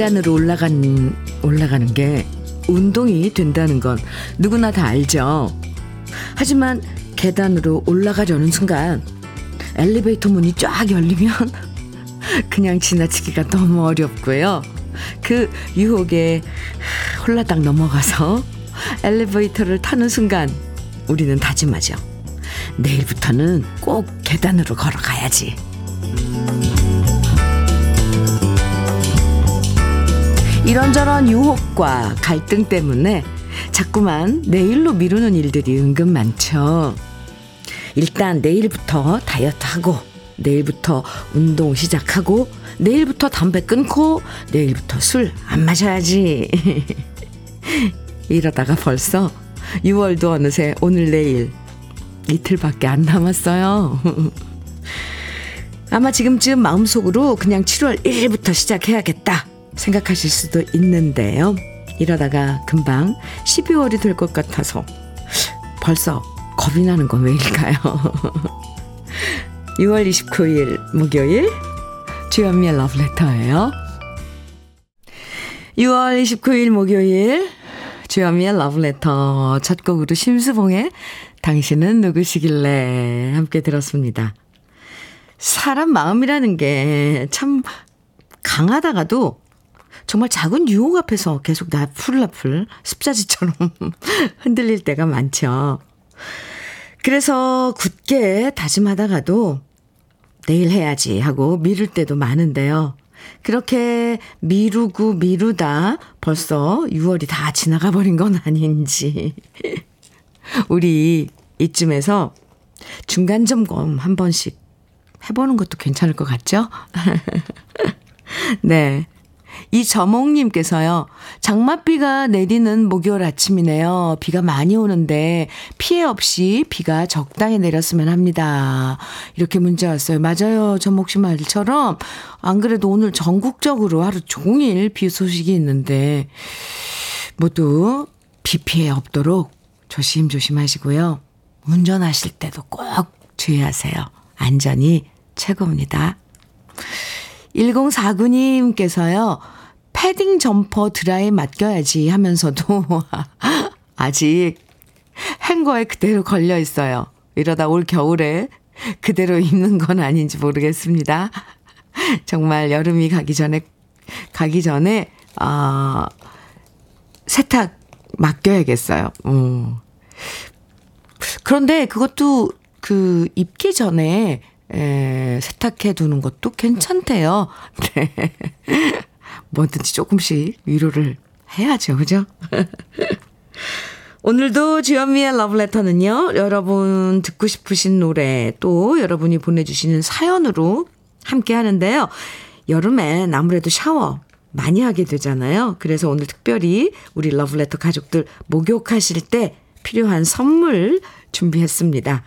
계단으로 올라간, 올라가는 게 운동이 된다는 건 누구나 다 알죠. 하지만 계단으로 올라가려는 순간 엘리베이터 문이 쫙 열리면 그냥 지나치기가 너무 어렵고요. 그 유혹에 홀라당 넘어가서 엘리베이터를 타는 순간 우리는 다짐하죠. 내일부터는 꼭 계단으로 걸어가야지. 이런저런 유혹과 갈등 때문에 자꾸만 내일로 미루는 일들이 은근 많죠. 일단 내일부터 다이어트하고, 내일부터 운동 시작하고, 내일부터 담배 끊고, 내일부터 술 안 마셔야지. 이러다가 벌써 6월도 어느새 오늘 내일 이틀밖에 안 남았어요. 아마 지금쯤 마음속으로 그냥 7월 1일부터 시작해야겠다 생각하실 수도 있는데요. 이러다가 금방 12월이 될 것 같아서 벌써 겁이 나는 건 왜일까요? 6월 29일 목요일 주현미의 러브레터예요. 6월 29일 목요일 주현미의 러브레터 첫 곡으로 심수봉의 당신은 누구시길래 함께 들었습니다. 사람 마음이라는 게 참 강하다가도 정말 작은 유혹 앞에서 계속 나풀나풀 습자지처럼 흔들릴 때가 많죠. 그래서 굳게 다짐하다가도 내일 해야지 하고 미룰 때도 많은데요. 그렇게 미루고 미루다 벌써 6월이 다 지나가 버린 건 아닌지. 우리 이쯤에서 중간 점검 한 번씩 해보는 것도 괜찮을 것 같죠? 네. 이저몽님께서요, 장맛비가 내리는 목요일 아침이네요. 비가 많이 오는데 피해 없이 비가 적당히 내렸으면 합니다. 이렇게 문자 왔어요. 맞아요. 저목 씨 말처럼 안 그래도 오늘 전국적으로 하루 종일 비 소식이 있는데 모두 비 피해 없도록 조심조심 하시고요. 운전하실 때도 꼭 주의하세요. 안전이 최고입니다. 1049님께서요, 패딩 점퍼 드라이 맡겨야지 하면서도 아직 행거에 그대로 걸려 있어요. 이러다 올 겨울에 그대로 입는 건 아닌지 모르겠습니다. 정말 여름이 가기 전에, 가기 전에, 아, 세탁 맡겨야겠어요. 음. 그런데 그것도 그 입기 전에 에, 세탁해 두는 것도 괜찮대요. 네. 뭐든지 조금씩 위로를 해야죠. 그죠? 오늘도 주현미의 러브레터는요, 여러분 듣고 싶으신 노래, 또 여러분이 보내주시는 사연으로 함께 하는데요. 여름엔 아무래도 샤워 많이 하게 되잖아요. 그래서 오늘 특별히 우리 러브레터 가족들 목욕하실 때 필요한 선물 준비했습니다.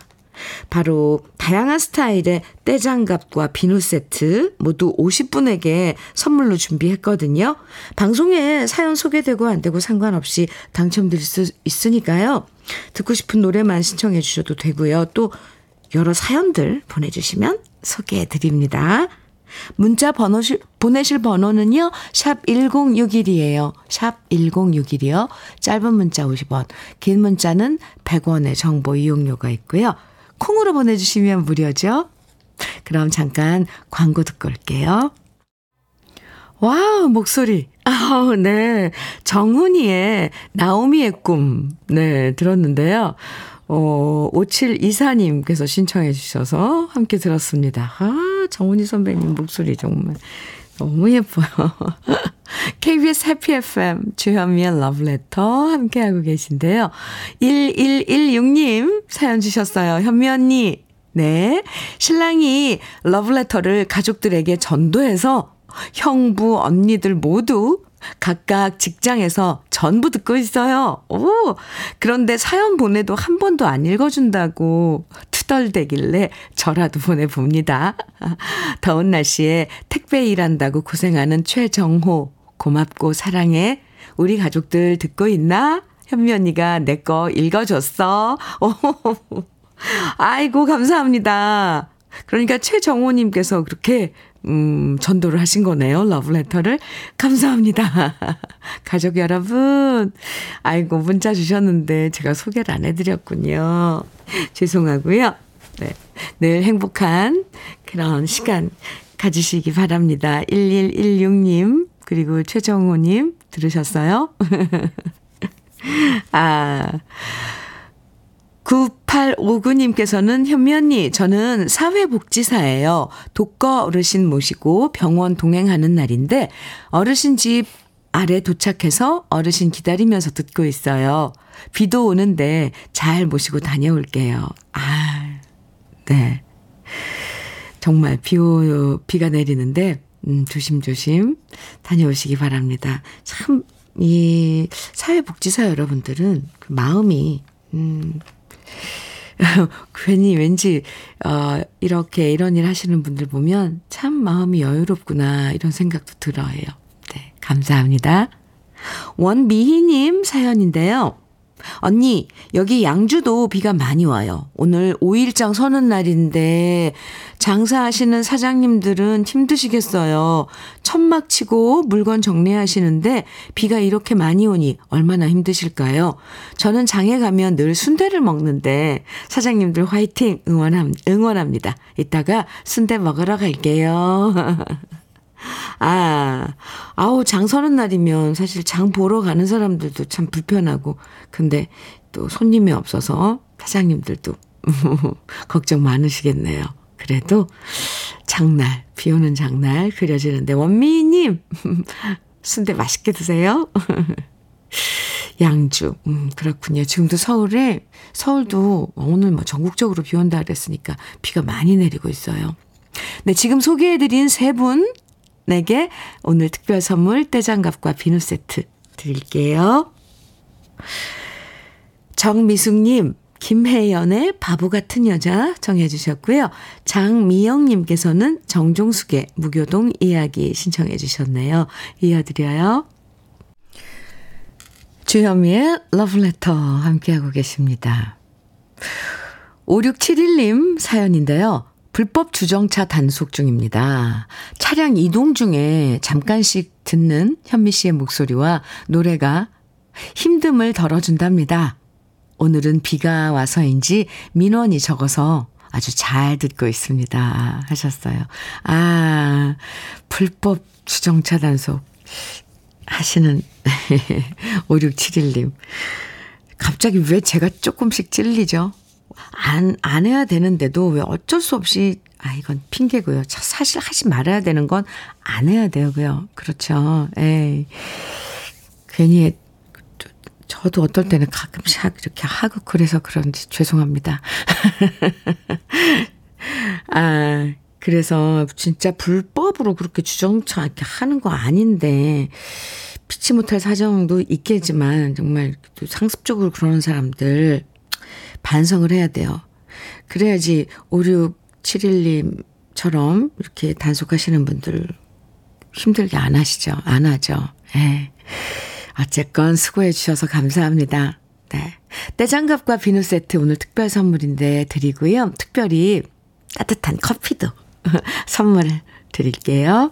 바로 다양한 스타일의 떼장갑과 비누 세트 모두 50분에게 선물로 준비했거든요. 방송에 사연 소개되고 안 되고 상관없이 당첨될 수 있으니까요. 듣고 싶은 노래만 신청해 주셔도 되고요. 또 여러 사연들 보내주시면 소개해 드립니다. 문자 번호실, 보내실 번호는요, 샵 1061이에요. 샵 1061이요. 짧은 문자 50원, 긴 문자는 100원의 정보 이용료가 있고요. 콩으로 보내주시면 무료죠. 그럼 잠깐 광고 듣고 올게요. 와우, 목소리. 아우, 네. 정훈희의 나오미의 꿈. 네, 들었는데요. 어, 5724님께서 신청해 주셔서 함께 들었습니다. 아, 정훈이 선배님 목소리 정말 너무 예뻐요. KBS 해피 FM 주현미의 러브레터 함께하고 계신데요. 1116님 사연 주셨어요. 현미 언니. 네. 신랑이 러브레터를 가족들에게 전도해서 형부, 언니들 모두 각각 직장에서 전부 듣고 있어요. 오! 그런데 사연 보내도 한 번도 안 읽어준다고 투덜대길래 저라도 보내봅니다. 더운 날씨에 택배 일한다고 고생하는 최정호. 고맙고 사랑해. 우리 가족들 듣고 있나? 현미 언니가 내 거 읽어줬어. 오, 아이고, 감사합니다. 그러니까 최정호님께서 그렇게, 음, 전도를 하신 거네요. 러브레터를. 감사합니다. 가족 여러분. 아이고, 문자 주셨는데 제가 소개를 안 해드렸군요. 죄송하고요. 네. 늘 행복한 그런 시간 가지시기 바랍니다. 1116님, 그리고 최정호님, 들으셨어요? 아. 9859님께서는 현미 언니, 저는 사회복지사예요. 독거 어르신 모시고 병원 동행하는 날인데, 어르신 집 아래 도착해서 어르신 기다리면서 듣고 있어요. 비도 오는데 잘 모시고 다녀올게요. 아, 네. 정말 비 오, 비가 내리는데, 음, 조심조심 다녀오시기 바랍니다. 참, 이 사회복지사 여러분들은 그 마음이, 음, 괜히 왠지, 어, 이렇게 이런 일 하시는 분들 보면 참 마음이 여유롭구나, 이런 생각도 들어요. 네, 감사합니다. 원미희님 사연인데요. 언니, 여기 양주도 비가 많이 와요. 오늘 5일장 서는 날인데 장사하시는 사장님들은 힘드시겠어요. 천막 치고 물건 정리하시는데 비가 이렇게 많이 오니 얼마나 힘드실까요? 저는 장에 가면 늘 순대를 먹는데 사장님들 화이팅 응원함, 응원합니다. 이따가 순대 먹으러 갈게요. 아, 아우, 장 서는 날이면 사실 장 보러 가는 사람들도 참 불편하고, 근데 또 손님이 없어서 사장님들도 걱정 많으시겠네요. 그래도 장날, 비 오는 장날 그려지는데, 원미님, 순대 맛있게 드세요. 양주, 음, 그렇군요. 지금도 서울에, 서울도 오늘 뭐 전국적으로 비 온다 그랬으니까 비가 많이 내리고 있어요. 네, 지금 소개해드린 세 분 내게 오늘 특별 선물 떼장갑과 비누 세트 드릴게요. 정미숙님, 김혜연의 바보 같은 여자 정해주셨고요. 장미영님께서는 정종숙의 무교동 이야기 신청해 주셨네요. 이어드려요. 주현미의 러브레터 함께하고 계십니다. 5671님 사연인데요. 불법 주정차 단속 중입니다. 차량 이동 중에 잠깐씩 듣는 현미 씨의 목소리와 노래가 힘듦을 덜어준답니다. 오늘은 비가 와서인지 민원이 적어서 아주 잘 듣고 있습니다. 하셨어요. 아, 불법 주정차 단속 하시는 5671님. 갑자기 왜 제가 조금씩 찔리죠? 안, 안 해야 되는데도 왜 어쩔 수 없이, 아, 이건 핑계고요. 사실 하지 말아야 되는 건 안 해야 되고요. 그렇죠. 에이. 괜히, 저도 어떨 때는 가끔씩 이렇게 하고 그래서 그런지 죄송합니다. 아, 그래서 진짜 불법으로 그렇게 주정차 이렇게 하는 거 아닌데, 피치 못할 사정도 있겠지만, 정말 상습적으로 그러는 사람들, 반성을 해야 돼요. 그래야지 5671님처럼 이렇게 단속하시는 분들 힘들게 안 하시죠. 안 하죠. 예. 어쨌건 수고해 주셔서 감사합니다. 네. 떼장갑과 비누 세트 오늘 특별 선물인데 드리고요. 특별히 따뜻한 커피도 선물 드릴게요.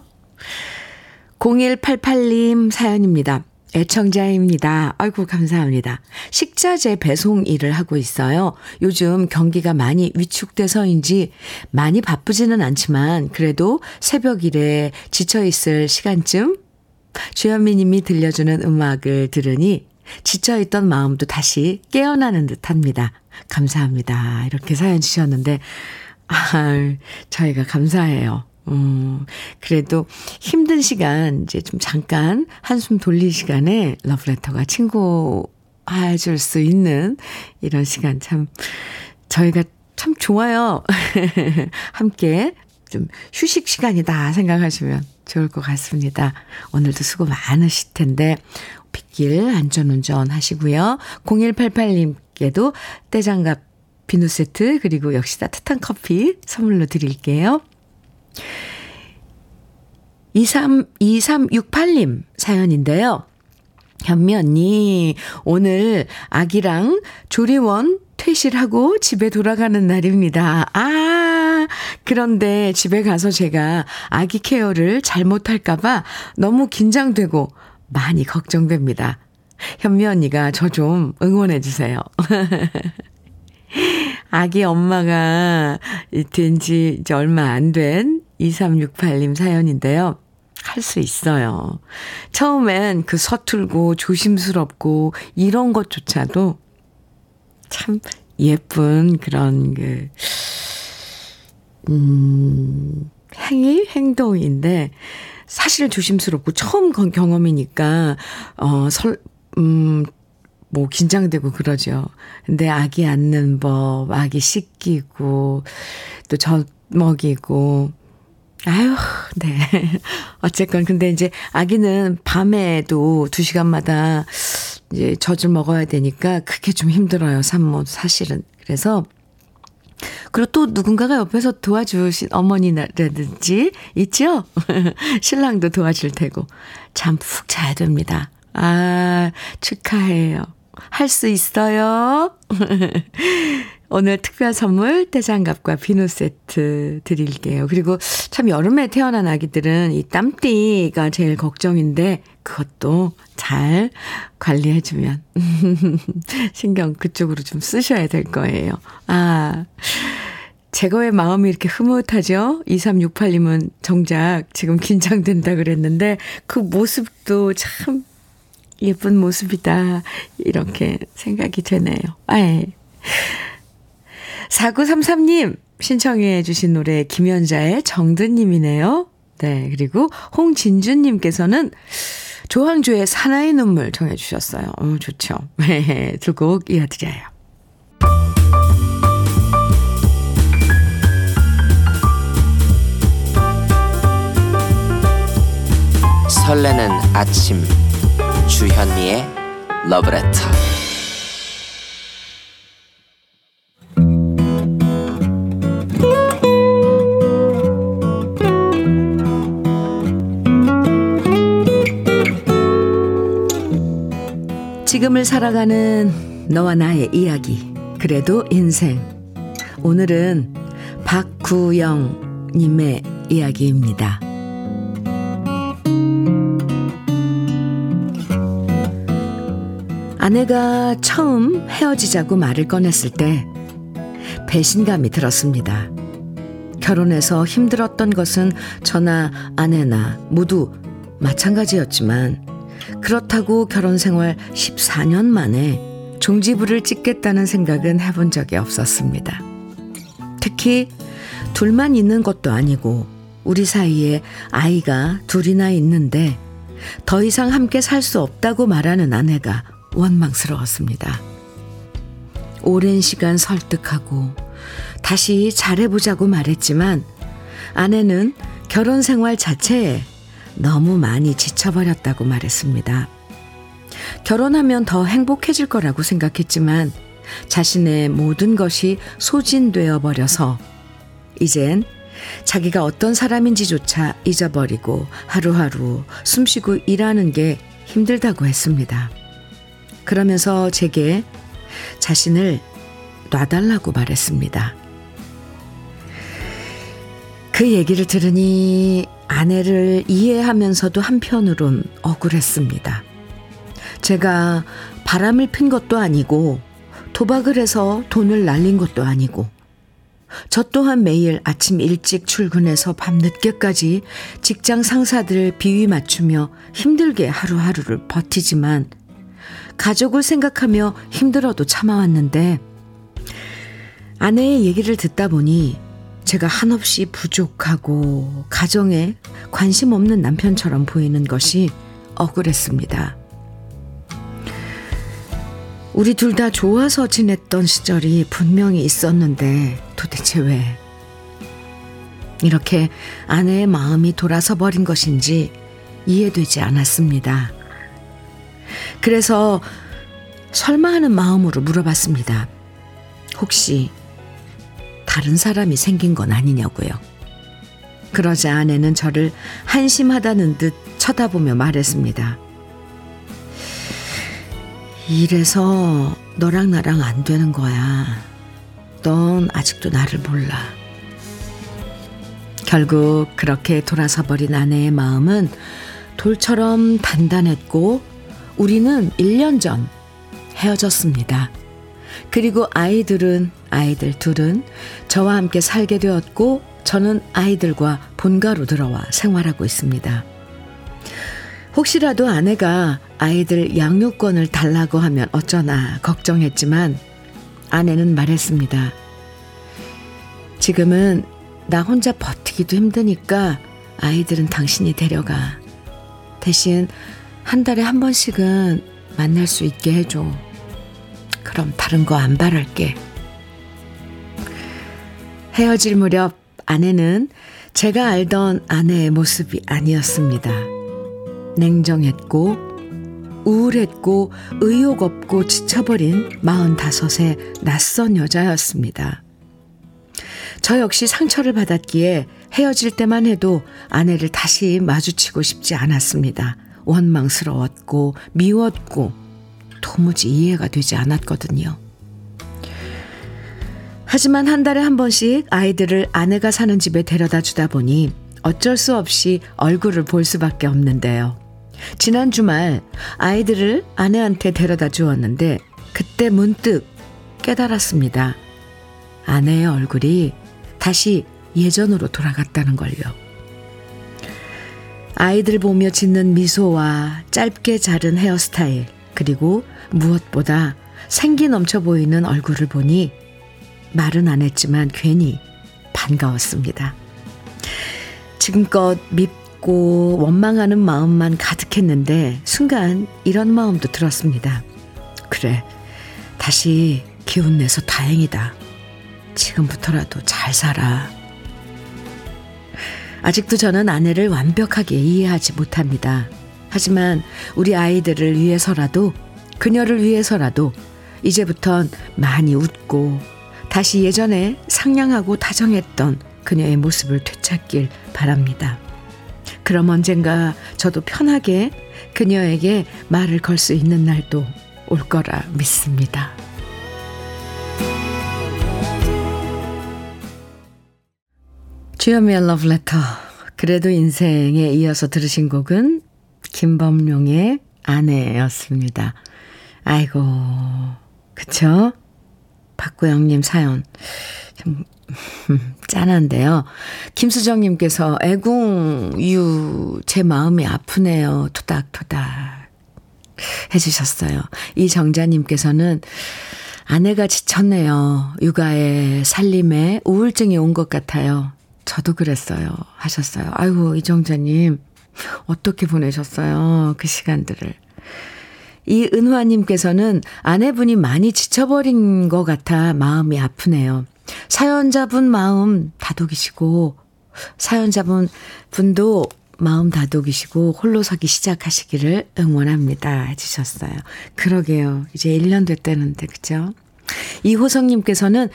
0188님 사연입니다. 애청자입니다. 아이고, 감사합니다. 식자재 배송 일을 하고 있어요. 요즘 경기가 많이 위축돼서인지 많이 바쁘지는 않지만 그래도 새벽 일에 지쳐있을 시간쯤 주현미 님이 들려주는 음악을 들으니 지쳐있던 마음도 다시 깨어나는 듯 합니다. 감사합니다. 이렇게 사연 주셨는데, 아, 저희가 감사해요. 음, 그래도 힘든 시간, 이제 좀 잠깐 한숨 돌릴 시간에 러브레터가 친구 해줄 수 있는 이런 시간 참, 저희가 참 좋아요. 함께 좀 휴식 시간이다 생각하시면 좋을 것 같습니다. 오늘도 수고 많으실 텐데, 빗길 안전운전 하시고요. 0188님께도 떼장갑 비누 세트, 그리고 역시 따뜻한 커피 선물로 드릴게요. 23, 2368님 사연인데요. 현미 언니, 오늘 아기랑 조리원 퇴실하고 집에 돌아가는 날입니다. 아, 그런데 집에 가서 제가 아기 케어를 잘못할까봐 너무 긴장되고 많이 걱정됩니다. 현미 언니가 저 좀 응원해주세요. 아기 엄마가 된 지 이제 얼마 안 된 2368님 사연인데요. 할 수 있어요. 처음엔 그 서툴고 조심스럽고 이런 것조차도 참 예쁜 그런 그, 음, 행위? 행동인데, 사실 조심스럽고 처음 경험이니까, 어, 설, 음, 뭐, 긴장되고 그러죠. 근데 아기 앉는 법, 아기 씻기고, 또 젖 먹이고, 아유, 네. 어쨌건, 근데 이제 아기는 밤에도 두 시간마다 이제 젖을 먹어야 되니까 그게 좀 힘들어요. 산모, 사실은. 그래서, 그리고 또 누군가가 옆에서 도와주신 어머니라든지 있죠? 신랑도 도와줄 테고. 잠 푹 자야 됩니다. 아, 축하해요. 할 수 있어요. 오늘 특별 선물 떼장갑과 비누 세트 드릴게요. 그리고 참 여름에 태어난 아기들은 이 땀띠가 제일 걱정인데 그것도 잘 관리해주면 신경 그쪽으로 좀 쓰셔야 될 거예요. 아. 제거의 마음이 이렇게 흐뭇하죠? 2368님은 정작 지금 긴장된다 그랬는데 그 모습도 참 예쁜 모습이다. 이렇게 생각이 되네요. 아예. 4933님 신청해 주신 노래 김연자의 정든님이네요. 네. 그리고 홍진주님께서는 조항조의 사나이 눈물 정해 주셨어요. 어, 좋죠. 네. 두곡 이어드려요. 설레는 아침 주현미의 러브레터 지금을 살아가는 너와 나의 이야기 그래도 인생 오늘은 박구영님의 이야기입니다. 아내가 처음 헤어지자고 말을 꺼냈을 때 배신감이 들었습니다. 결혼해서 힘들었던 것은 저나 아내나 모두 마찬가지였지만 그렇다고 결혼 생활 14년 만에 종지부를 찍겠다는 생각은 해본 적이 없었습니다. 특히 둘만 있는 것도 아니고 우리 사이에 아이가 둘이나 있는데 더 이상 함께 살 수 없다고 말하는 아내가 원망스러웠습니다. 오랜 시간 설득하고 다시 잘해보자고 말했지만 아내는 결혼 생활 자체에 너무 많이 지쳐버렸다고 말했습니다. 결혼하면 더 행복해질 거라고 생각했지만 자신의 모든 것이 소진되어 버려서 이젠 자기가 어떤 사람인지조차 잊어버리고 하루하루 숨쉬고 일하는 게 힘들다고 했습니다. 그러면서 제게 자신을 놔달라고 말했습니다. 그 얘기를 들으니 아내를 이해하면서도 한편으론 억울했습니다. 제가 바람을 핀 것도 아니고 도박을 해서 돈을 날린 것도 아니고 저 또한 매일 아침 일찍 출근해서 밤늦게까지 직장 상사들 비위 맞추며 힘들게 하루하루를 버티지만 가족을 생각하며 힘들어도 참아왔는데 아내의 얘기를 듣다 보니 제가 한없이 부족하고 가정에 관심 없는 남편처럼 보이는 것이 억울했습니다. 우리 둘 다 좋아서 지냈던 시절이 분명히 있었는데 도대체 왜 이렇게 아내의 마음이 돌아서 버린 것인지 이해되지 않았습니다. 그래서 설마 하는 마음으로 물어봤습니다. 혹시 다른 사람이 생긴 건 아니냐고요. 그러자 아내는 저를 한심하다는 듯 쳐다보며 말했습니다. 이래서 너랑 나랑 안 되는 거야. 넌 아직도 나를 몰라. 결국 그렇게 돌아서 버린 아내의 마음은 돌처럼 단단했고 우리는 1년 전 헤어졌습니다. 그리고 아이들은, 아이들 둘은 저와 함께 살게 되었고 저는 아이들과 본가로 들어와 생활하고 있습니다. 혹시라도 아내가 아이들 양육권을 달라고 하면 어쩌나 걱정했지만 아내는 말했습니다. 지금은 나 혼자 버티기도 힘드니까 아이들은 당신이 데려가. 대신 한 달에 한 번씩은 만날 수 있게 해줘. 그럼 다른 거 안 바랄게. 헤어질 무렵 아내는 제가 알던 아내의 모습이 아니었습니다. 냉정했고, 우울했고, 의욕 없고 지쳐버린 45의 낯선 여자였습니다. 저 역시 상처를 받았기에 헤어질 때만 해도 아내를 다시 마주치고 싶지 않았습니다. 원망스러웠고, 미웠고, 도무지 이해가 되지 않았거든요. 하지만 한 달에 한 번씩 아이들을 아내가 사는 집에 데려다 주다 보니 어쩔 수 없이 얼굴을 볼 수밖에 없는데요. 지난 주말 아이들을 아내한테 데려다 주었는데 그때 문득 깨달았습니다. 아내의 얼굴이 다시 예전으로 돌아갔다는 걸요. 아이들 보며 짓는 미소와 짧게 자른 헤어스타일, 그리고 무엇보다 생기 넘쳐 보이는 얼굴을 보니 말은 안 했지만 괜히 반가웠습니다. 지금껏 밉고 원망하는 마음만 가득했는데 순간 이런 마음도 들었습니다. 그래, 다시 기운 내서 다행이다. 지금부터라도 잘 살아. 아직도 저는 아내를 완벽하게 이해하지 못합니다. 하지만 우리 아이들을 위해서라도, 그녀를 위해서라도, 이제부턴 많이 웃고, 다시 예전에 상냥하고 다정했던 그녀의 모습을 되찾길 바랍니다. 그럼 언젠가 저도 편하게 그녀에게 말을 걸 수 있는 날도 올 거라 믿습니다. 주현미의 러브레터. 그래도 인생에 이어서 들으신 곡은 김범룡의 아내였습니다. 아이고, 그쵸? 박구영님 사연. 좀, 짠한데요. 김수정님께서 애궁 유, 제 마음이 아프네요. 토닥토닥. 해주셨어요. 이정자님께서는 아내가 지쳤네요. 육아에, 살림에 우울증이 온 것 같아요. 저도 그랬어요. 하셨어요. 아이고, 이정자님. 어떻게 보내셨어요? 그 시간들을. 이 은화님께서는 아내분이 많이 지쳐버린 것 같아 마음이 아프네요. 사연자분 마음 다독이시고, 사연자분 분도 마음 다독이시고, 홀로 서기 시작하시기를 응원합니다. 해주셨어요. 그러게요. 이제 1년 됐다는데, 그죠? 이호성님께서는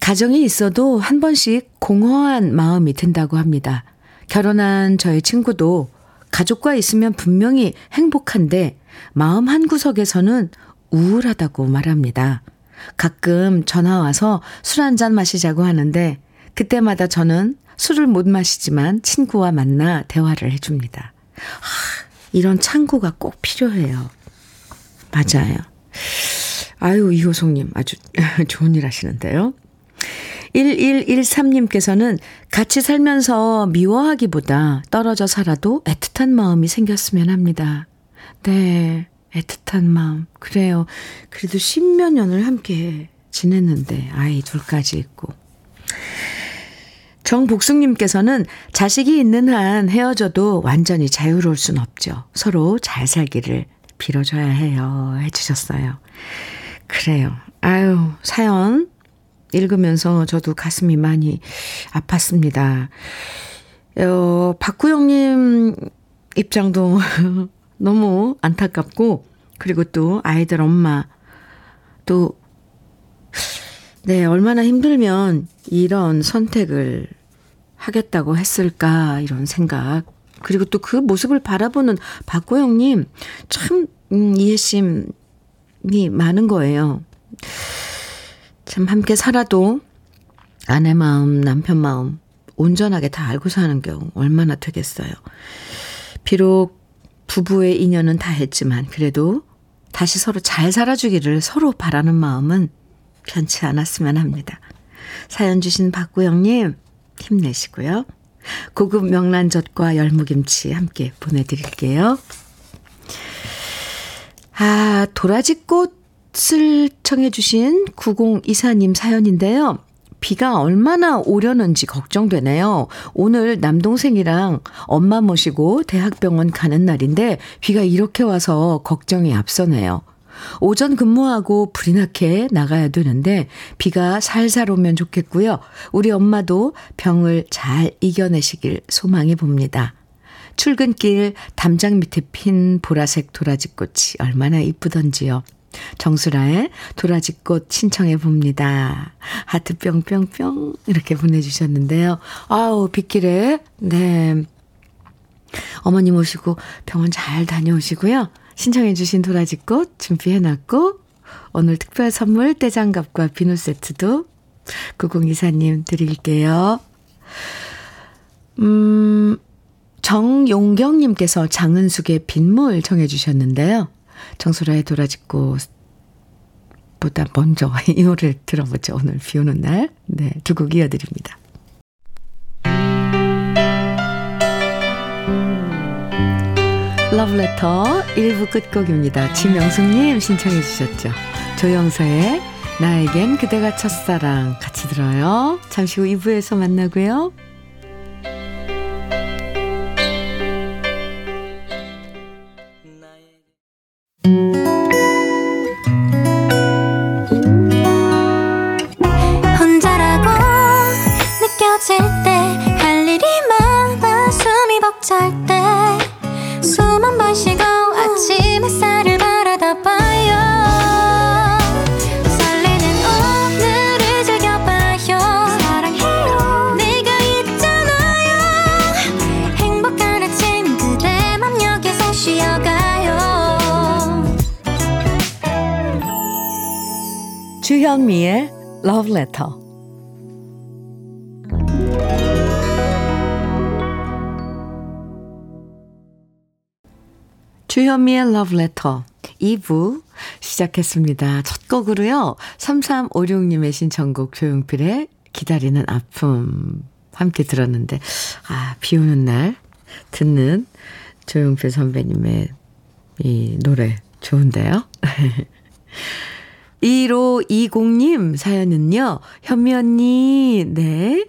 가정이 있어도 한 번씩 공허한 마음이 든다고 합니다. 결혼한 저의 친구도 가족과 있으면 분명히 행복한데 마음 한구석에서는 우울하다고 말합니다. 가끔 전화 와서 술 한 잔 마시자고 하는데 그때마다 저는 술을 못 마시지만 친구와 만나 대화를 해줍니다. 하, 이런 창구가 꼭 필요해요. 맞아요. 아유, 이호송님 아주 좋은 일 하시는데요. 1113님께서는 같이 살면서 미워하기보다 떨어져 살아도 애틋한 마음이 생겼으면 합니다. 네, 애틋한 마음. 그래요. 그래도 십몇 년을 함께 지냈는데, 아이 둘까지 있고. 정복숙님께서는 자식이 있는 한 헤어져도 완전히 자유로울 순 없죠. 서로 잘 살기를 빌어줘야 해요. 해주셨어요. 그래요. 아유, 사연 읽으면서 저도 가슴이 많이 아팠습니다. 어, 박구영님 입장도 너무 안타깝고, 그리고 또 아이들 엄마, 또, 네, 얼마나 힘들면 이런 선택을 하겠다고 했을까, 이런 생각. 그리고 또 그 모습을 바라보는 박구영님, 참, 음, 이해심이 많은 거예요. 참 함께 살아도 아내 마음, 남편 마음 온전하게 다 알고 사는 경우 얼마나 되겠어요. 비록 부부의 인연은 다 했지만 그래도 다시 서로 잘 살아주기를 서로 바라는 마음은 편치 않았으면 합니다. 사연 주신 박구영님 힘내시고요. 고급 명란젓과 열무김치 함께 보내드릴게요. 아, 도라지꽃 을 청해주신 9024님 사연인데요. 비가 얼마나 오려는지 걱정되네요. 오늘 남동생이랑 엄마 모시고 대학병원 가는 날인데 비가 이렇게 와서 걱정이 앞서네요. 오전 근무하고 불이 나게 나가야 되는데 비가 살살 오면 좋겠고요. 우리 엄마도 병을 잘 이겨내시길 소망해 봅니다. 출근길 담장 밑에 핀 보라색 도라지꽃이 얼마나 이쁘던지요. 정수라의 도라지꽃 신청해 봅니다. 하트 뿅뿅뿅 이렇게 보내주셨는데요. 아우 빗길에 네 어머니 모시고 병원 잘 다녀오시고요. 신청해 주신 도라지꽃 준비해놨고 오늘 특별 선물 떼장갑과 비누 세트도 9024님 드릴게요. 음, 정용경님께서 장은숙의 빗물 청해 주셨는데요. 정수라의 도라지꽃 보다 먼저 이 노래를 들어보죠. 오늘 비 오는 날. 네, 두 곡 이어드립니다. 러브레터 1부 끝곡입니다. 지명숙님 신청해 주셨죠. 조영서의 나에겐 그대가 첫사랑 같이 들어요. 잠시 후 2부에서 만나고요. 주현미의 Letter 2부 시작했습니다. 첫 곡으로요. 3356님의 신청곡 조용필의 기다리는 아픔 함께 들었는데 아, 비 오는 날 듣는 조용필 선배님의 이 노래 좋은데요. 1520님 사연은요, 현미 언니, 네.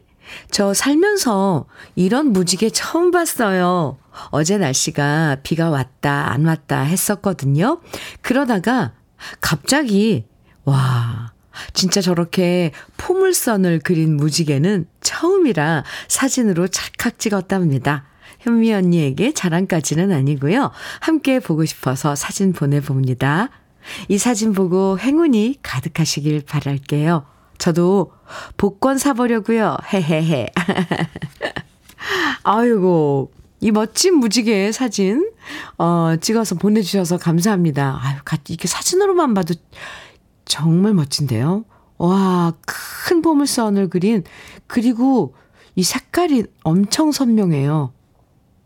저 살면서 이런 무지개 처음 봤어요. 어제 날씨가 비가 왔다, 안 왔다 했었거든요. 그러다가 갑자기, 와, 진짜 저렇게 포물선을 그린 무지개는 처음이라 사진으로 찰칵 찍었답니다. 현미 언니에게 자랑까지는 아니고요. 함께 보고 싶어서 사진 보내봅니다. 이 사진 보고 행운이 가득하시길 바랄게요. 저도 복권 사보려고요. 헤헤헤. 아이고, 이 멋진 무지개 사진, 어, 찍어서 보내주셔서 감사합니다. 아유, 이렇게 사진으로만 봐도 정말 멋진데요. 와, 큰 보물선을 그린, 그리고 이 색깔이 엄청 선명해요.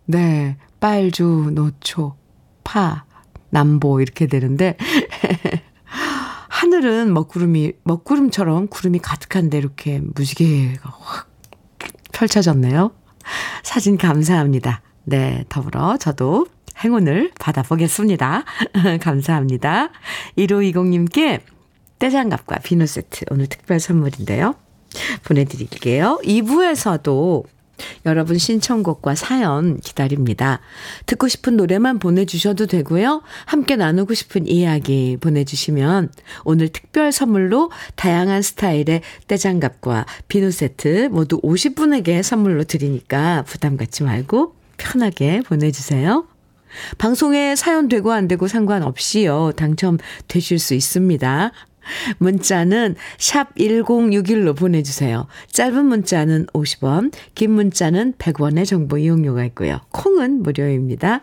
네, 빨주, 노초, 파, 남보 이렇게 되는데 하늘은 먹구름이 먹구름처럼 구름이 가득한데 이렇게 무지개가 확 펼쳐졌네요. 사진 감사합니다. 네, 더불어 저도 행운을 받아보겠습니다. 감사합니다. 1520님께 떼장갑과 비누 세트 오늘 특별 선물인데요. 보내드릴게요. 2부에서도 여러분 신청곡과 사연 기다립니다. 듣고 싶은 노래만 보내주셔도 되고요. 함께 나누고 싶은 이야기 보내주시면 오늘 특별 선물로 다양한 스타일의 떼장갑과 비누 세트 모두 50분에게 선물로 드리니까 부담 갖지 말고 편하게 보내주세요. 방송에 사연 되고 안 되고 상관없이요. 당첨되실 수 있습니다. 문자는 샵 1061로 보내주세요. 짧은 문자는 50원, 긴 문자는 100원의 정보 이용료가 있고요. 콩은 무료입니다.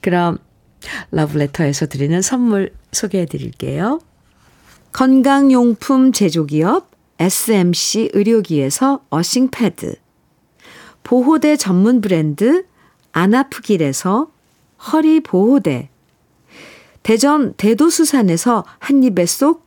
그럼 러브레터에서 드리는 선물 소개해 드릴게요. 건강용품 제조기업 SMC 의료기에서 어싱패드 보호대 전문 브랜드 안아프길에서 허리 보호대, 대전 대도수산에서 한입에 쏙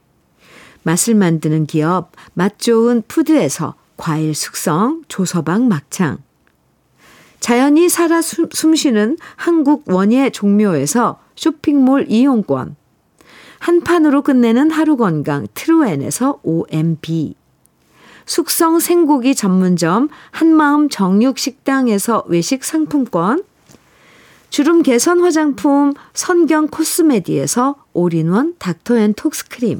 맛을 만드는 기업 맛 좋은 푸드에서 과일 숙성 조서방 막창, 자연이 살아 숨쉬는 한국 원예 종묘에서 쇼핑몰 이용권, 한 판으로 끝내는 하루 건강 트루엔에서 OMB, 숙성 생고기 전문점 한마음 정육식당에서 외식 상품권, 주름 개선 화장품 선경 코스메디에서 올인원 닥터앤톡스크림,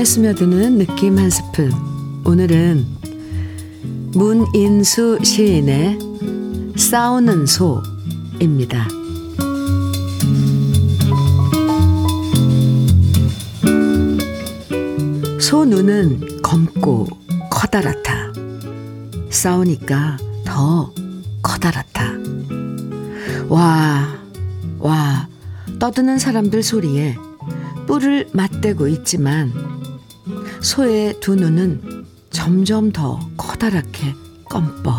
마음에 스며드는 느낌 한 스푼. 오늘은 문인수 시인의 싸우는 소입니다. 소 눈은 검고 커다랗다. 싸우니까 더 커다랗다. 와, 와, 떠드는 사람들 소리에 뿔을 맞대고 있지만 소의 두 눈은 점점 더 커다랗게 껌뻑,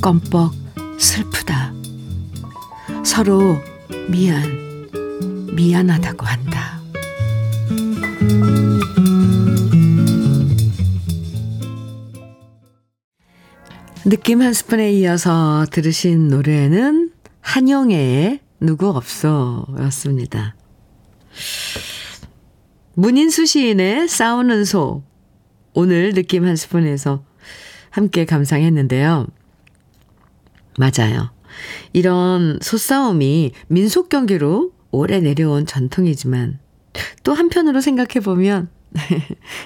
껌뻑 슬프다. 서로 미안, 미안하다고 한다. 느낌 한 스푼에 이어서 들으신 노래는 한영애의 누구 없어 였습니다. 문인수 시인의 싸우는 소. 오늘 느낌 한 스푼에서 함께 감상했는데요. 맞아요. 이런 소싸움이 민속 경기로 오래 내려온 전통이지만 또 한편으로 생각해 보면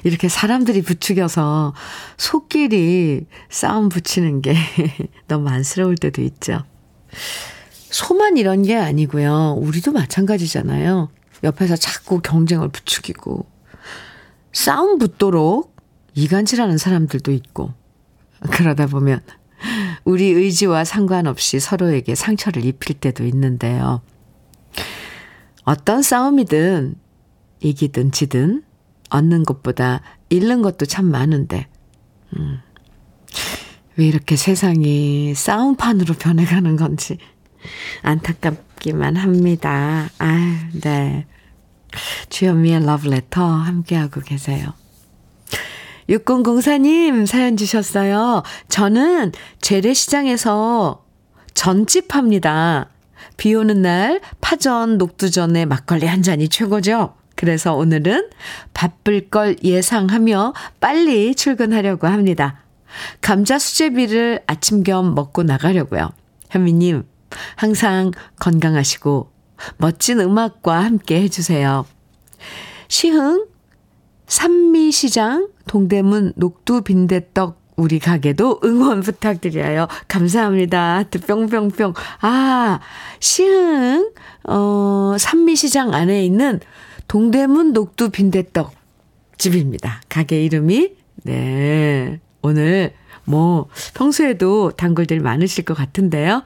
이렇게 사람들이 부추겨서 소끼리 싸움 붙이는 게 너무 안쓰러울 때도 있죠. 소만 이런 게 아니고요. 우리도 마찬가지잖아요. 옆에서 자꾸 경쟁을 부추기고 싸움 붙도록 이간질하는 사람들도 있고 그러다 보면 우리 의지와 상관없이 서로에게 상처를 입힐 때도 있는데요. 어떤 싸움이든 이기든 지든 얻는 것보다 잃는 것도 참 많은데, 음, 왜 이렇게 세상이 싸움판으로 변해가는 건지 안타깝기만 합니다. 아, 네. 주현미의 러브레터 함께하고 계세요. 6004님 사연 주셨어요. 저는 재래시장에서 전집 합니다. 비 오는 날 파전, 녹두전에 막걸리 한 잔이 최고죠. 그래서 오늘은 바쁠 걸 예상하며 빨리 출근하려고 합니다. 감자 수제비를 아침 겸 먹고 나가려고요. 현미님, 항상 건강하시고 멋진 음악과 함께 해주세요. 시흥 산미시장 동대문 녹두 빈대떡 우리 가게도 응원 부탁드려요. 감사합니다. 뿅뿅뿅. 아, 시흥, 어, 산미시장 안에 있는 동대문 녹두 빈대떡 집입니다. 가게 이름이 네. 오늘 뭐 평소에도 단골들 많으실 것 같은데요.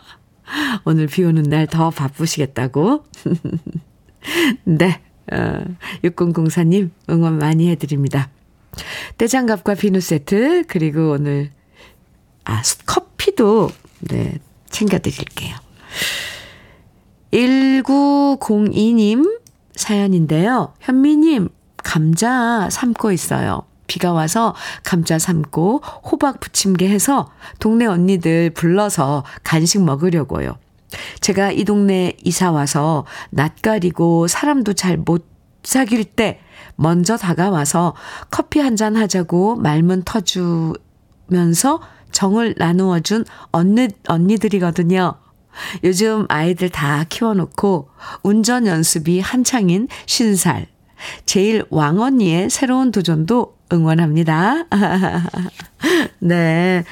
오늘 비 오는 날 더 바쁘시겠다고. 네. 어, 6004님 응원 많이 해드립니다. 떼장갑과 비누 세트 그리고 오늘 아 커피도 네 챙겨드릴게요. 1902님 사연인데요. 현미님 감자 삶고 있어요. 비가 와서 감자 삶고 호박 부침개 해서 동네 언니들 불러서 간식 먹으려고요. 제가 이 동네 이사 와서 낯가리고 사람도 잘 못 사귈 때 먼저 다가와서 커피 한 잔 하자고 말문 터주면서 정을 나누어 준 언니, 언니들이거든요. 요즘 아이들 다 키워놓고 운전 연습이 한창인 신살. 제일 왕언니의 새로운 도전도 응원합니다. 네.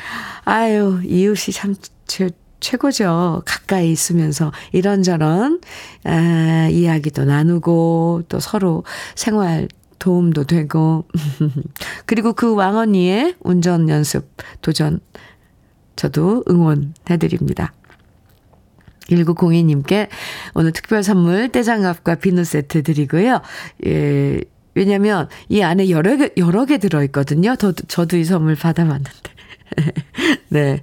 아유, 이웃이 참 최, 최고죠. 가까이 있으면서 이런저런, 아, 이야기도 나누고 또 서로 생활 도움도 되고. 그리고 그 왕언니의 운전 연습 도전 저도 응원해 드립니다. 1902님께 오늘 특별 선물 떼장갑과 비누 세트 드리고요. 예, 왜냐면 이 안에 여러 개, 여러 개 들어있거든요. 저, 저도 이 선물 받아봤는데. 네.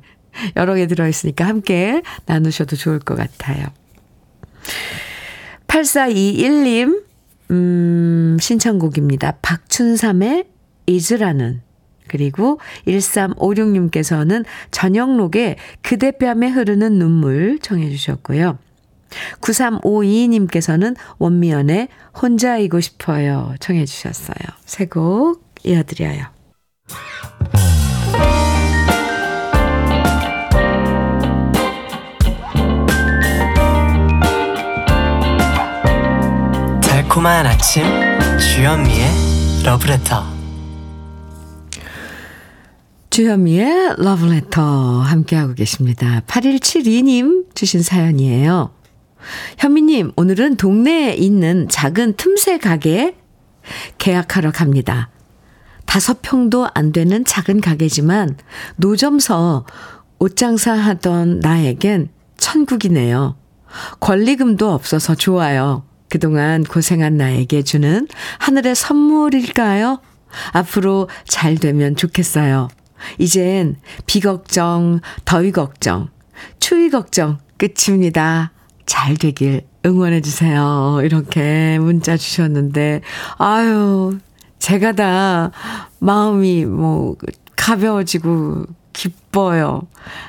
여러 개 들어있으니까 함께 나누셔도 좋을 것 같아요. 8421님, 음, 신청곡입니다. 박춘삼의 잊으라는. 그리고 1356님께서는 저녁록에 그대 뺨에 흐르는 눈물 청해 주셨고요. 9352님께서는 원미연의 혼자이고 싶어요 청해 주셨어요. 새곡 이어드려요. 달콤한 아침 주현미의 러브레터 주현미의 러브레터 함께하고 계십니다. 8172님 주신 사연이에요. 현미님, 오늘은 동네에 있는 작은 틈새 가게에 계약하러 갑니다. 다섯 평도 안 되는 작은 가게지만 노점서 옷장사 하던 나에겐 천국이네요. 권리금도 없어서 좋아요. 그동안 고생한 나에게 주는 하늘의 선물일까요? 앞으로 잘 되면 좋겠어요. 이젠 비 걱정, 더위 걱정, 추위 걱정 끝입니다. 잘 되길 응원해주세요. 이렇게 문자 주셨는데, 아유, 제가 다 마음이 뭐 가벼워지고 기뻐요.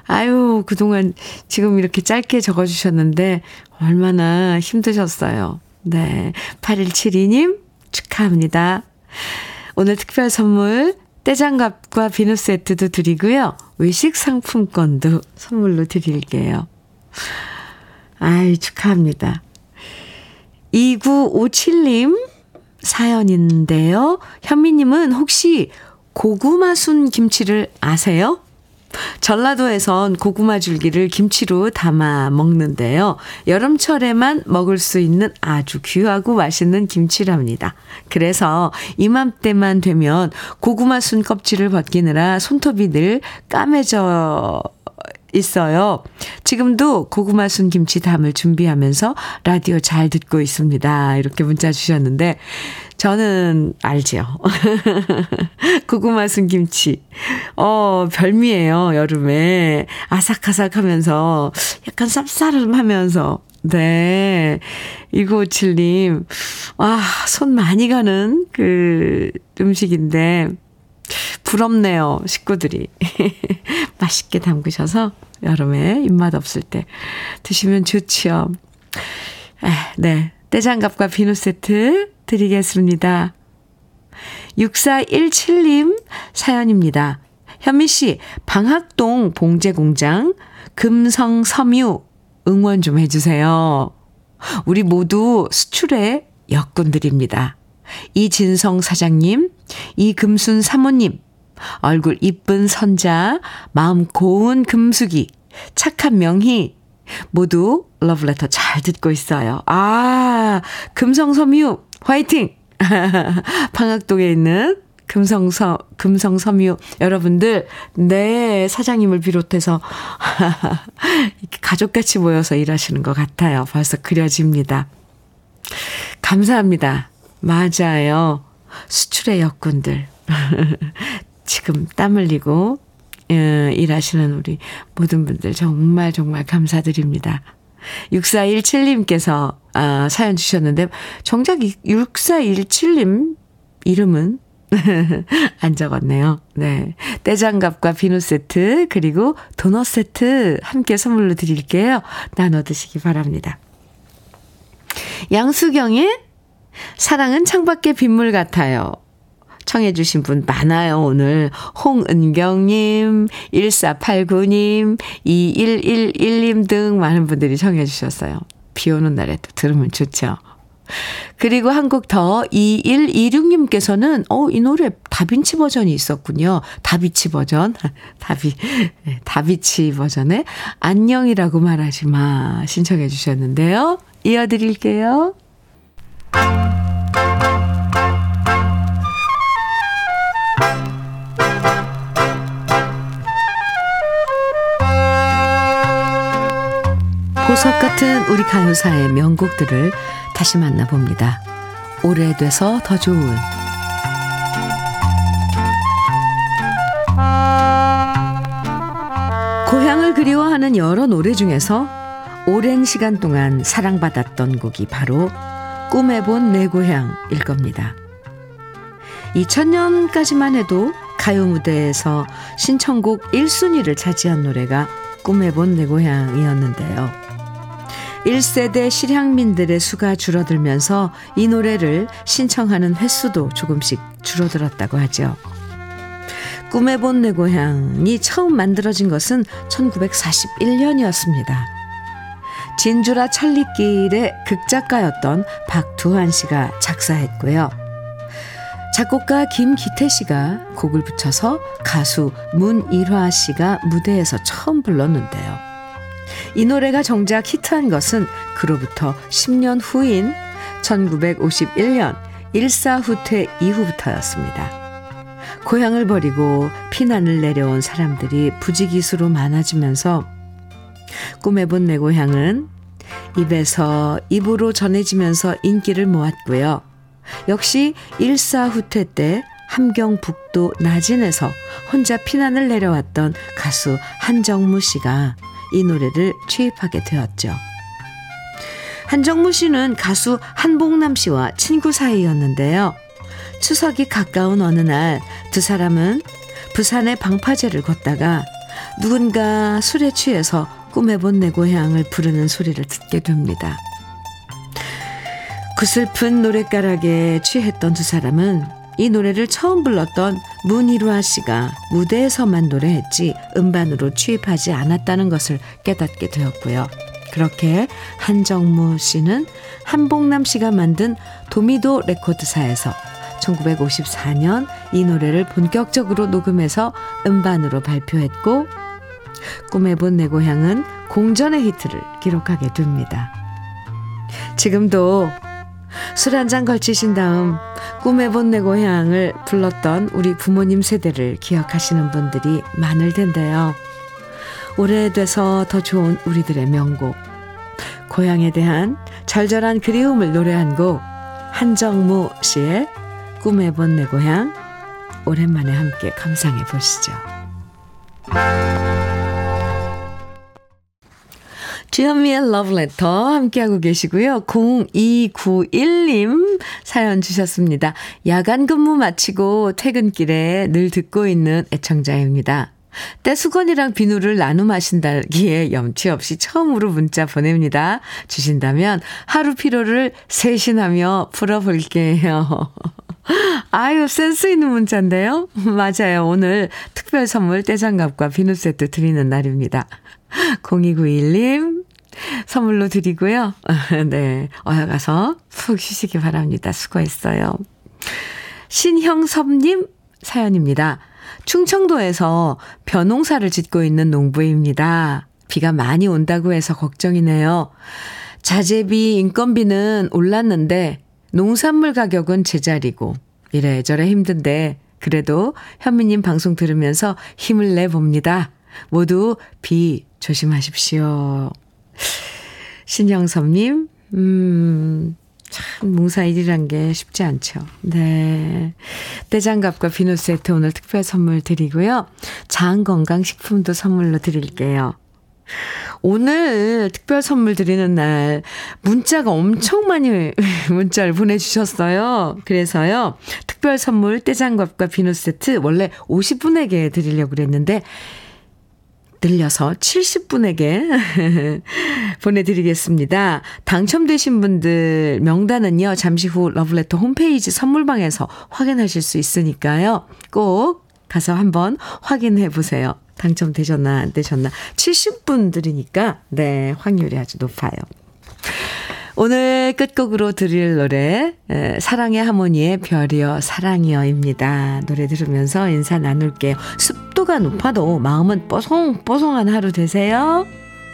아유, 그동안 지금 이렇게 짧게 적어주셨는데, 얼마나 힘드셨어요. 네. 8172님 축하합니다. 오늘 특별 선물 떼장갑과 비누 세트도 드리고요. 외식 상품권도 선물로 드릴게요. 아이, 축하합니다. 2957님 사연인데요. 현미님은 혹시 고구마 순 김치를 아세요? 전라도에선 고구마 줄기를 김치로 담아 먹는데요. 여름철에만 먹을 수 있는 아주 귀하고 맛있는 김치랍니다. 그래서 이맘때만 되면 고구마 순 껍질을 벗기느라 손톱이 늘 까매져 있어요. 지금도 고구마 순 김치 담을 준비하면서 라디오 잘 듣고 있습니다. 이렇게 문자 주셨는데, 저는 알죠. 고구마 순 김치. 어, 별미예요, 여름에. 아삭아삭 하면서, 약간 쌉싸름 하면서. 네. 2957님. 와, 손 많이 가는 그 음식인데, 부럽네요, 식구들이. 맛있게 담그셔서 여름에 입맛 없을 때 드시면 좋지요. 네. 떼장갑과 비누 세트 드리겠습니다. 6417님 사연입니다. 현미 씨, 방학동 봉제공장 금성 섬유 응원 좀 해주세요. 우리 모두 수출의 역군들입니다. 이진성 사장님, 이금순 사모님, 얼굴 이쁜 선자, 마음 고운 금숙이, 착한 명희, 모두 러브레터 잘 듣고 있어요. 아, 금성섬유 화이팅! 방학동에 있는 금성서, 금성섬유 여러분들, 네, 사장님을 비롯해서 가족같이 모여서 일하시는 것 같아요. 벌써 그려집니다. 감사합니다. 맞아요. 수출의 역군들. 지금 땀 흘리고 예, 일하시는 우리 모든 분들 정말 정말 감사드립니다. 6417님께서 아, 사연 주셨는데 정작 6417님 이름은 안 적었네요. 네. 떼장갑과 비누 세트, 그리고 도넛 세트 함께 선물로 드릴게요. 나눠 드시기 바랍니다. 양수경의 사랑은 창밖의 빗물 같아요. 청해주신 분 많아요, 오늘. 홍은경님, 1489님, 2111님 등 많은 분들이 청해주셨어요. 비 오는 날에 또 들으면 좋죠. 그리고 한 곡 더 2126님께서는 어, 이 노래 다빈치 버전이 있었군요. 다비치 버전. 다비 네, 다비치 버전의 안녕이라고 말하지 마 신청해 주셨는데요. 이어 드릴게요. 보석 같은 우리 가요사의 명곡들을 다시 만나봅니다. 오래돼서 더 좋은 고향을 그리워하는 여러 노래 중에서 오랜 시간 동안 사랑받았던 곡이 바로 꿈에본 내 고향일 겁니다. 2000년까지만 해도 가요 무대에서 신청곡 1순위를 차지한 노래가 꿈에본 내 고향이었는데요. 1세대 실향민들의 수가 줄어들면서 이 노래를 신청하는 횟수도 조금씩 줄어들었다고 하죠. 꿈에 본내 고향이 처음 만들어진 것은 1941년이었습니다. 진주라 찰리길의 극작가였던 박두한 씨가 작사했고요. 작곡가 김기태 씨가 곡을 붙여서 가수 문일화 씨가 무대에서 처음 불렀는데요. 이 노래가 정작 히트한 것은 그로부터 10년 후인 1951년 일사후퇴 이후부터였습니다. 고향을 버리고 피난을 내려온 사람들이 부지기수로 많아지면서 꿈에 본 내 고향은 입에서 입으로 전해지면서 인기를 모았고요. 역시 일사후퇴 때 함경북도 나진에서 혼자 피난을 내려왔던 가수 한정무 씨가 이 노래를 취입하게 되었죠. 한정무 씨는 가수 한복남 씨와 친구 사이였는데요. 추석이 가까운 어느 날 두 사람은 부산의 방파제를 걷다가 누군가 술에 취해서 꿈에 본내 고향을 부르는 소리를 듣게 됩니다. 그 슬픈 노랫가락에 취했던 두 사람은 이 노래를 처음 불렀던 문희루아 씨가 무대에서만 노래했지 음반으로 취입하지 않았다는 것을 깨닫게 되었고요. 그렇게 한정무 씨는 한복남 씨가 만든 도미도 레코드사에서 1954년 이 노래를 본격적으로 녹음해서 음반으로 발표했고 꿈에 본 내 고향은 공전의 히트를 기록하게 됩니다. 지금도 술 한 잔 걸치신 다음 꿈에 본 내 고향을 불렀던 우리 부모님 세대를 기억하시는 분들이 많을 텐데요. 오래돼서 더 좋은 우리들의 명곡. 고향에 대한 절절한 그리움을 노래한 곡. 한정무 씨의 꿈에 본 내 고향. 오랜만에 함께 감상해 보시죠. 주현미의 러브레터 함께하고 계시고요. 0291님 사연 주셨습니다. 야간 근무 마치고 퇴근길에 늘 듣고 있는 애청자입니다. 때 수건이랑 비누를 나눠 마신다기에 염치 없이 처음으로 문자 보냅니다. 주신다면 하루 피로를 세신하며 풀어볼게요. 아유, 센스 있는 문자인데요? 맞아요. 오늘 특별 선물 떼장갑과 비누 세트 드리는 날입니다. 0291님, 선물로 드리고요. 네. 어여 가서 푹 쉬시기 바랍니다. 수고했어요. 신형섭님 사연입니다. 충청도에서 벼농사를 짓고 있는 농부입니다. 비가 많이 온다고 해서 걱정이네요. 자재비, 인건비는 올랐는데 농산물 가격은 제자리고 이래저래 힘든데 그래도 현미님 방송 들으면서 힘을 내봅니다. 모두 비 조심하십시오. 신영섭님, 음, 참, 농사일이란 게 쉽지 않죠. 네. 떼장갑과 비누 세트 오늘 특별 선물 드리고요. 장 건강식품도 선물로 드릴게요. 오늘 특별 선물 드리는 날 문자가 엄청 많이 문자를 보내주셨어요. 그래서요. 특별 선물 떼장갑과 비누 세트 원래 50분에게 드리려고 그랬는데 늘려서 70분에게 보내드리겠습니다. 당첨되신 분들 명단은요, 잠시 후 러브레터 홈페이지 선물방에서 확인하실 수 있으니까요. 꼭 가서 한번 확인해 보세요. 당첨되셨나, 안 되셨나. 70분들이니까, 네, 확률이 아주 높아요. 오늘 끝곡으로 드릴 노래 사랑의 하모니의 별이여 사랑이여입니다. 노래 들으면서 인사 나눌게요. 습도가 높아도 마음은 뽀송뽀송한 하루 되세요.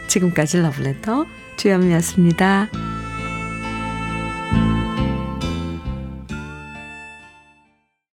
지금까지 러브레터 주현미였습니다.